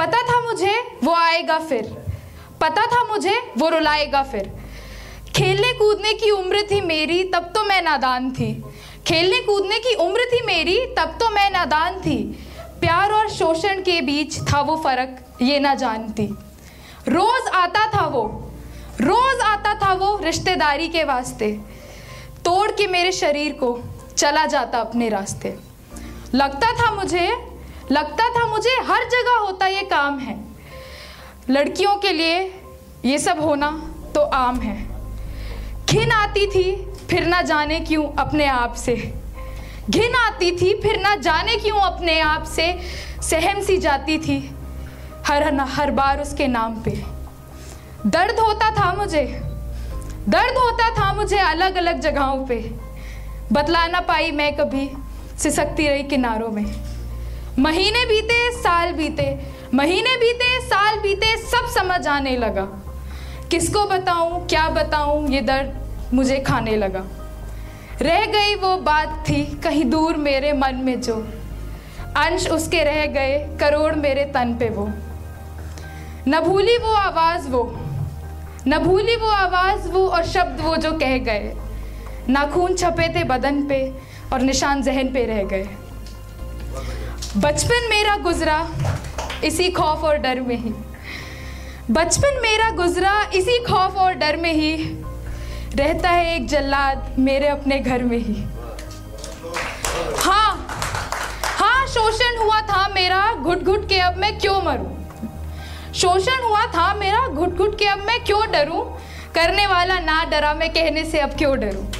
पता था मुझे वो आएगा फिर। पता था मुझे वो रुलाएगा फिर। खेलने कूदने की उम्र थी मेरी, तब तो मैं नादान थी। खेलने कूदने की उम्र थी मेरी, तब तो मैं नादान थी। प्यार और शोषण के बीच था वो फ़र्क, ये ना जानती। रोज आता था वो, रोज आता था वो रिश्तेदारी के वास्ते। तोड़ के मेरे शरीर को, चला जाता अपने रास्ते। लगता था मुझे लगता था मुझे हर जगह होता ये काम है। लड़कियों के लिए ये सब होना तो आम है। घिन आती थी फिर ना जाने क्यों अपने आप से। घिन आती थी फिर ना जाने क्यों अपने आप से। सहम सी जाती थी हर हर बार उसके नाम पे। दर्द होता था मुझे। दर्द होता था मुझे अलग अलग जगहों पे। बतला ना पाई मैं कभी, सिसकती रही किनारों में। महीने बीते, साल बीते। महीने बीते, साल बीते, सब समझ आने लगा। किसको बताऊँ, क्या बताऊँ, ये दर्द मुझे खाने लगा। रह गई वो बात थी, कहीं दूर मेरे मन में जो। अंश उसके रह गए, करोड़ मेरे तन पे वो। न भूली वो आवाज़ वो। न भूली वो आवाज़ वो और शब्द वो जो कह गए। नाखून छपे थे बदन पे और निशान जहन पे रह गए। बचपन मेरा गुजरा, इसी खौफ और डर में ही। बचपन मेरा गुजरा, इसी खौफ और डर में ही। रहता है एक जल्लाद मेरे अपने घर में ही। हाँ हाँ शोषण हुआ था मेरा घुट घुट के अब मैं क्यों मरूं? शोषण हुआ था मेरा घुट घुट के अब मैं क्यों डरूं? करने वाला ना डरा मैं कहने से अब क्यों डरूं?